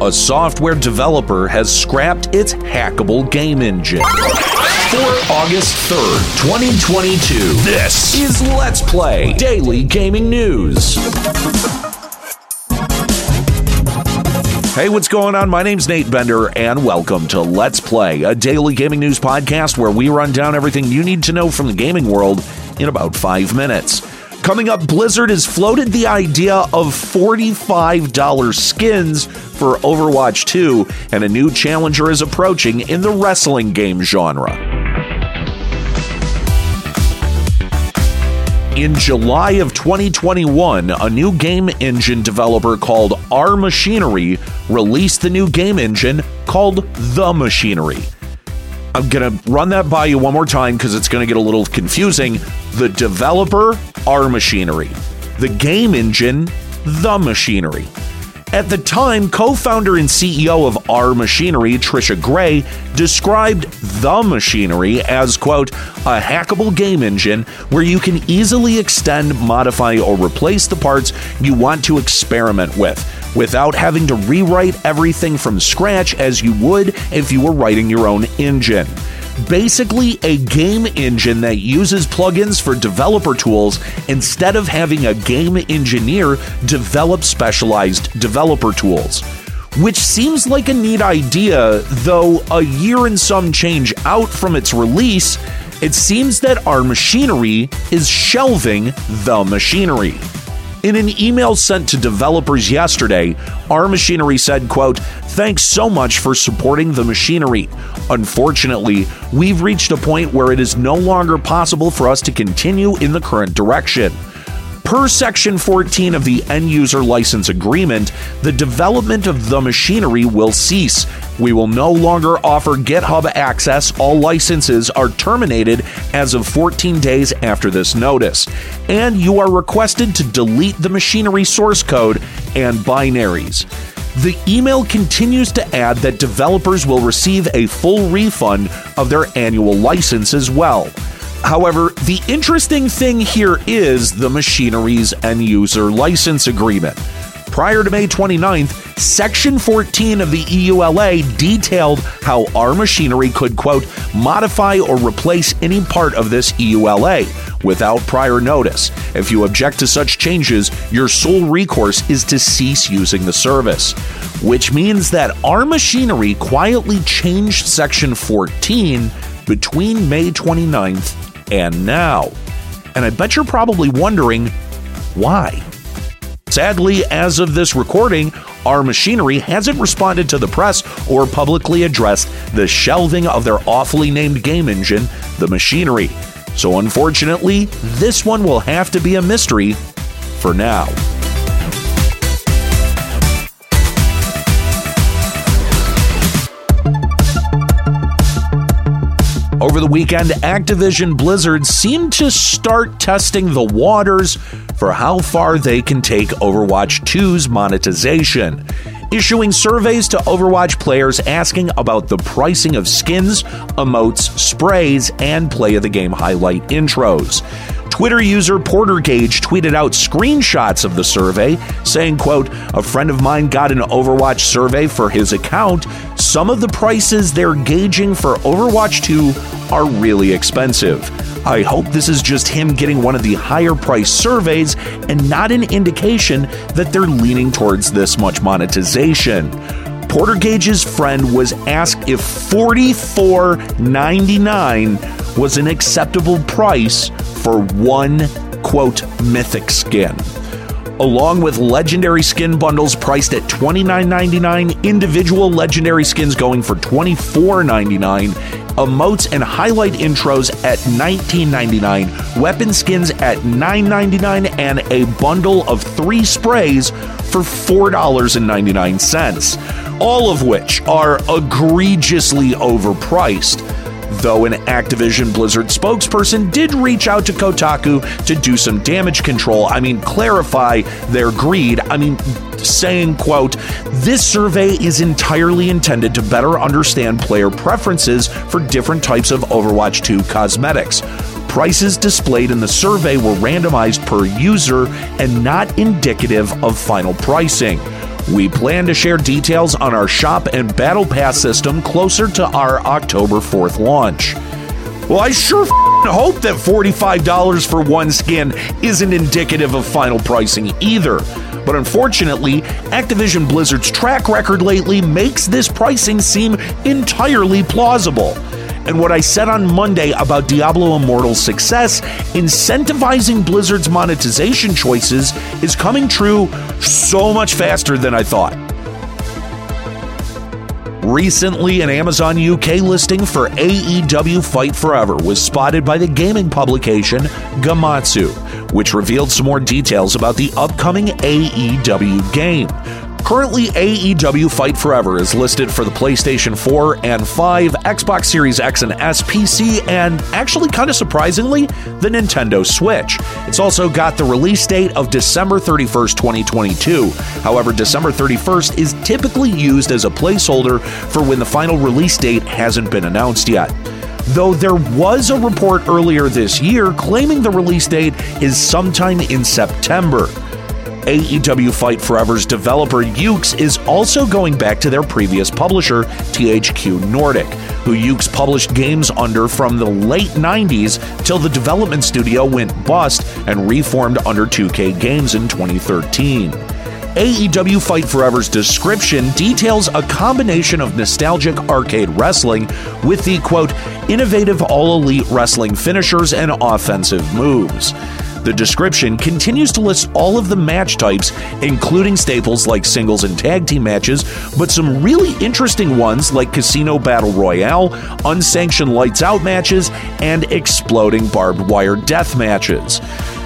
A software developer has scrapped its hackable game engine. For August 3rd, 2022, this is Let's Play Daily Gaming News. Hey, what's going on? My name's Nate Bender, and welcome to Let's Play, a daily gaming news podcast where we run down everything you need to know from the gaming world in about five minutes. Coming up, Blizzard has floated the idea of $45 skins for Overwatch 2, and a new challenger is approaching in the wrestling game genre. In July of 2021, a new game engine developer called Our Machinery released the new game engine called The Machinery. I'm going to run that by you one more time because it's going to get a little confusing. The developer, Our Machinery. The game engine, The Machinery. At the time, co founder and CEO of Our Machinery, Trisha Gray, described The Machinery as, quote, a hackable game engine where you can easily extend, modify, or replace the parts you want to experiment with without having to rewrite everything from scratch as you would if you were writing your own engine basically a game engine that uses plugins for developer tools instead of having a game engineer develop specialized developer tools. Which seems like a neat idea, though a year and some change out from its release, it seems that our Machinery is shelving the machinery. In an email sent to developers yesterday, our Machinery said, quote, Thanks so much for supporting the machinery. Unfortunately, we've reached a point where it is no longer possible for us to continue in the current direction. Per Section 14 of the End User License Agreement, the development of the machinery will cease. We will no longer offer GitHub access. All licenses are terminated as of 14 days after this notice. And you are requested to delete the machinery source code and binaries. The email continues to add that developers will receive a full refund of their annual license as well. However, the interesting thing here is the machinery's end user license agreement. Prior to May 29th, Section 14 of the EULA detailed how our Machinery could, quote, modify or replace any part of this EULA without prior notice. If you object to such changes, your sole recourse is to cease using the service. Which means that our Machinery quietly changed Section 14 between May 29th and now. And I bet you're probably wondering why. Sadly, as of this recording, our Machinery hasn't responded to the press or publicly addressed the shelving of their awfully named game engine, the Machinery. So, unfortunately, this one will have to be a mystery for now. Over the weekend, Activision Blizzard seemed to start testing the waters for how far they can take Overwatch 2's monetization issuing surveys to Overwatch players asking about the pricing of skins, emotes, sprays, and play of the game highlight intros. Twitter user Porter Gage tweeted out screenshots of the survey, saying, quote, A friend of mine got an Overwatch survey for his account. Some of the prices they're gauging for Overwatch 2 are really expensive. I hope this is just him getting one of the higher price surveys and not an indication that they're leaning towards this much monetization. Porter Gage's friend was asked if $44.99 was an acceptable price for one quote mythic skin. Along with legendary skin bundles priced at $29.99, individual legendary skins going for $24.99, emotes and highlight intros at $19.99, weapon skins at $9.99, and a bundle of three sprays for $4.99, all of which are egregiously overpriced though an Activision Blizzard spokesperson did reach out to Kotaku to do some damage control. I mean, clarify their greed. I mean, saying, quote, this survey is entirely intended to better understand player preferences for different types of Overwatch 2 cosmetics. Prices displayed in the survey were randomized per user and not indicative of final pricing. We plan to share details on our shop and battle pass system closer to our October 4th launch. Well, I sure hope that $45 for one skin isn't indicative of final pricing either. But unfortunately, Activision Blizzard's track record lately makes this pricing seem entirely plausible. And what I said on Monday about Diablo Immortal's success, incentivizing Blizzard's monetization choices is coming true so much faster than I thought. Recently, an Amazon UK listing for AEW Fight Forever was spotted by the gaming publication Gematsu, which revealed some more details about the upcoming AEW game. Currently, AEW Fight Forever is listed for the PlayStation 4 and 5, Xbox Series X and S, PC, and actually, kind of surprisingly, the Nintendo Switch. It's also got the release date of December 31st, 2022. However, December 31st is typically used as a placeholder for when the final release date hasn't been announced yet though there was a report earlier this year claiming the release date is sometime in September. AEW Fight Forever's developer Yuke's is also going back to their previous publisher, THQ Nordic, who Yuke's published games under from the late 90s till the development studio went bust and reformed under 2K Games in 2013. AEW Fight Forever's description details a combination of nostalgic arcade wrestling with the quote, innovative all elite wrestling finishers and offensive moves. The description continues to list all of the match types, including staples like singles and tag team matches, but some really interesting ones like Casino Battle Royale, unsanctioned lights out matches, and exploding barbed wire death matches.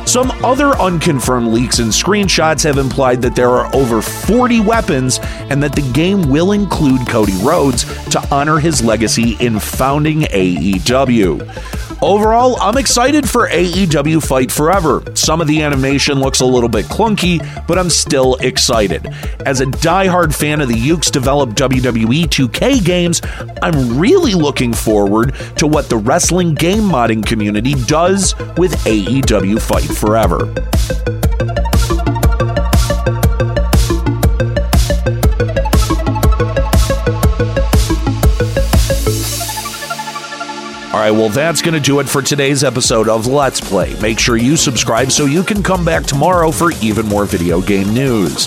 Some other unconfirmed leaks and screenshots have implied that there are over 40 weapons and that the game will include Cody Rhodes to honor his legacy in founding AEW. Overall, I'm excited for AEW Fight Forever. Some of the animation looks a little bit clunky, but I'm still excited. As a die-hard fan of the Yuke's developed WWE 2K games, I'm really looking forward to what the wrestling game modding community does with AEW Fight Forever. Right, well, that's going to do it for today's episode of Let's Play. Make sure you subscribe so you can come back tomorrow for even more video game news.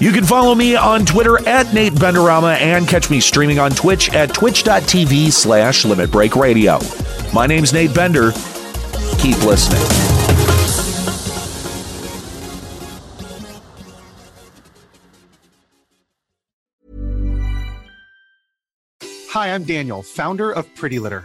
You can follow me on Twitter at Nate Benderama and catch me streaming on Twitch at twitch.tv slash Limit Break Radio. My name's Nate Bender. Keep listening. Hi, I'm Daniel, founder of Pretty Litter.